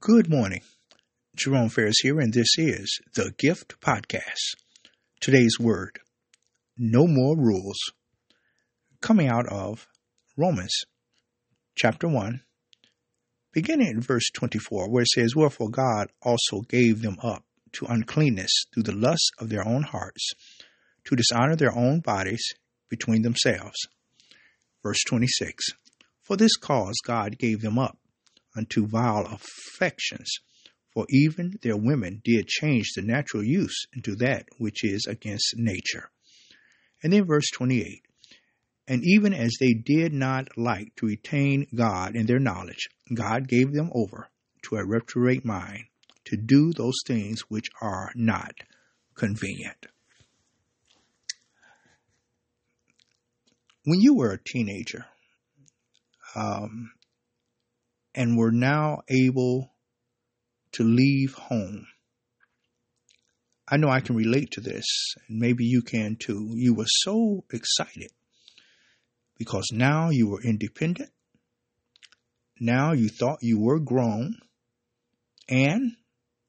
Good morning. Jerome Ferris here, and this is the Gift Podcast. Today's word No More Rules, coming out of Romans chapter 1, beginning in verse 24, where it says, Wherefore God also gave them up to uncleanness through the lusts of their own hearts, to dishonor their own bodies between themselves. Verse 26, For this cause God gave them up unto vile affections. For even their women did change the natural use into that which is against nature. And then verse 28 And even as they did not like to retain God in their knowledge, God gave them over to a reprobate mind to do those things which are not convenient. When you were a teenager, um, and were now able to leave home. I know I can relate to this, and maybe you can too. You were so excited because now you were independent. Now you thought you were grown, and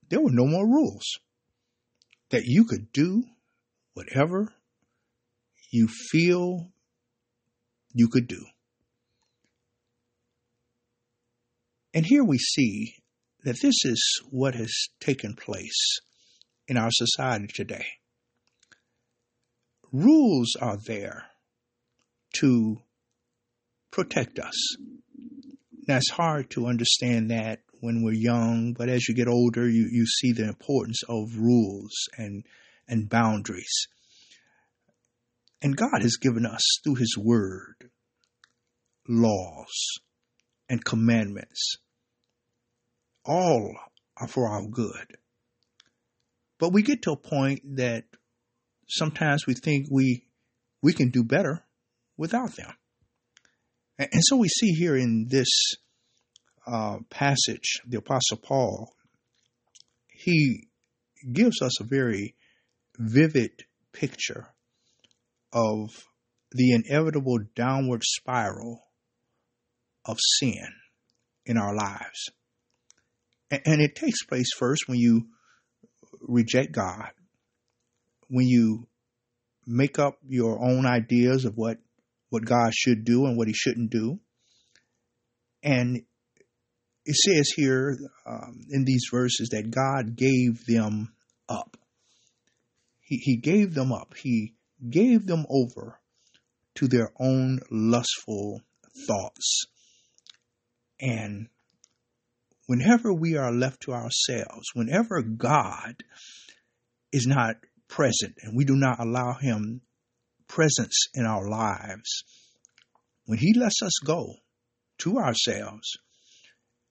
there were no more rules. That you could do whatever you feel you could do. And here we see that this is what has taken place in our society today. Rules are there to protect us. Now, it's hard to understand that when we're young, but as you get older, you, you see the importance of rules and, and boundaries. And God has given us, through His Word, laws and commandments all are for our good. But we get to a point that sometimes we think we we can do better without them. And, so we see here in this uh, passage, the Apostle Paul, he gives us a very vivid picture of the inevitable downward spiral of sin in our lives. And it takes place first when you reject God, when you make up your own ideas of what, what God should do and what he shouldn't do. And it says here um, in these verses that God gave them up. He, he gave them up. He gave them over to their own lustful thoughts. And whenever we are left to ourselves, whenever God is not present and we do not allow Him presence in our lives, when He lets us go to ourselves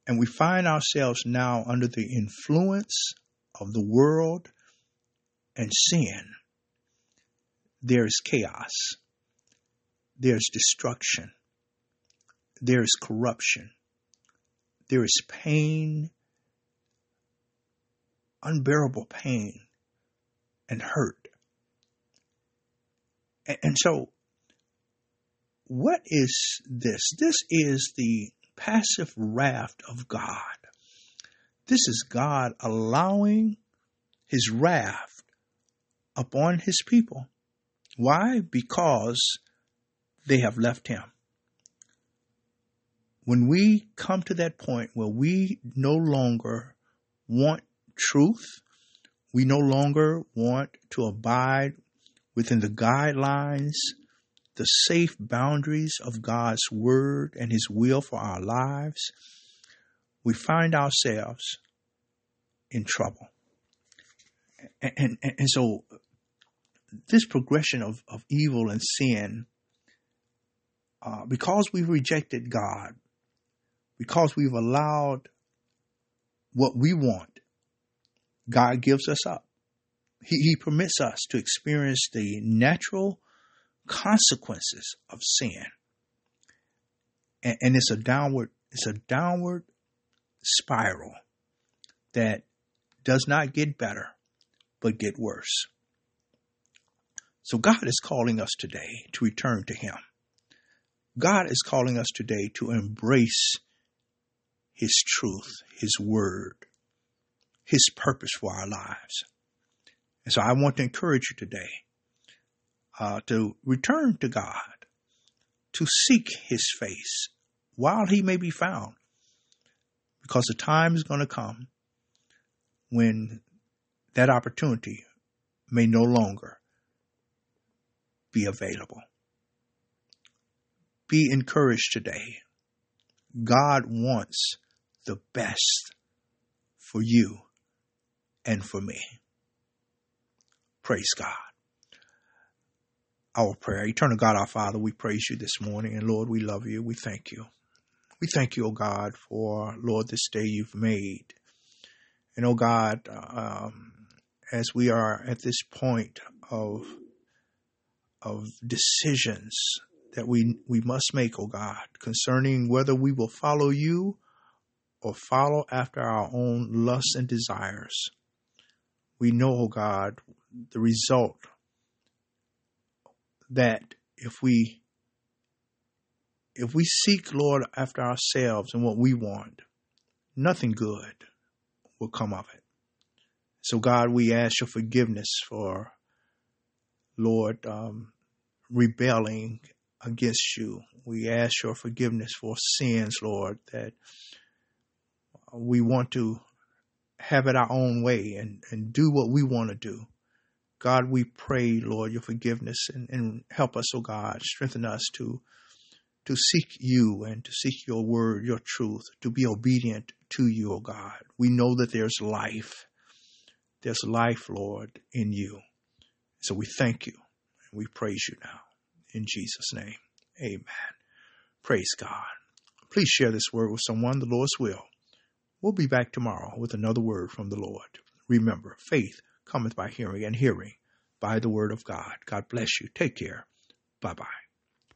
and we find ourselves now under the influence of the world and sin, there is chaos, there's destruction, there's corruption there is pain, unbearable pain, and hurt. And, so, what is this? This is the passive wrath of God. This is God allowing his wrath upon his people. Why? Because they have left him when we come to that point where we no longer want truth, we no longer want to abide within the guidelines, the safe boundaries of God's word and his will for our lives, we find ourselves in trouble. And, and, and so this progression of, of evil and sin, uh, because we've rejected God, because we've allowed what we want, God gives us up. He, he permits us to experience the natural consequences of sin. And, and it's a downward, it's a downward spiral that does not get better, but get worse. So God is calling us today to return to Him. God is calling us today to embrace His truth, His word, His purpose for our lives. And so I want to encourage you today uh, to return to God, to seek His face while He may be found, because the time is going to come when that opportunity may no longer be available. Be encouraged today. God wants the best for you and for me. Praise God. Our prayer. Eternal God, our Father, we praise you this morning. And Lord, we love you. We thank you. We thank you, O God, for, Lord, this day you've made. And, O God, um, as we are at this point of, of decisions that we, we must make, O God, concerning whether we will follow you or follow after our own lusts and desires. We know, O God, the result that if we if we seek, Lord, after ourselves and what we want, nothing good will come of it. So, God, we ask your forgiveness for, Lord, um, rebelling against you. We ask your forgiveness for sins, Lord, that we want to have it our own way and, and do what we want to do. God, we pray, Lord, your forgiveness and, and help us, oh God, strengthen us to to seek you and to seek your word, your truth, to be obedient to you, O oh God. We know that there's life. There's life, Lord, in you. So we thank you and we praise you now. In Jesus' name, amen. Praise God. Please share this word with someone, the Lord's will. We'll be back tomorrow with another word from the Lord. Remember, faith cometh by hearing, and hearing by the word of God. God bless you. Take care. Bye bye.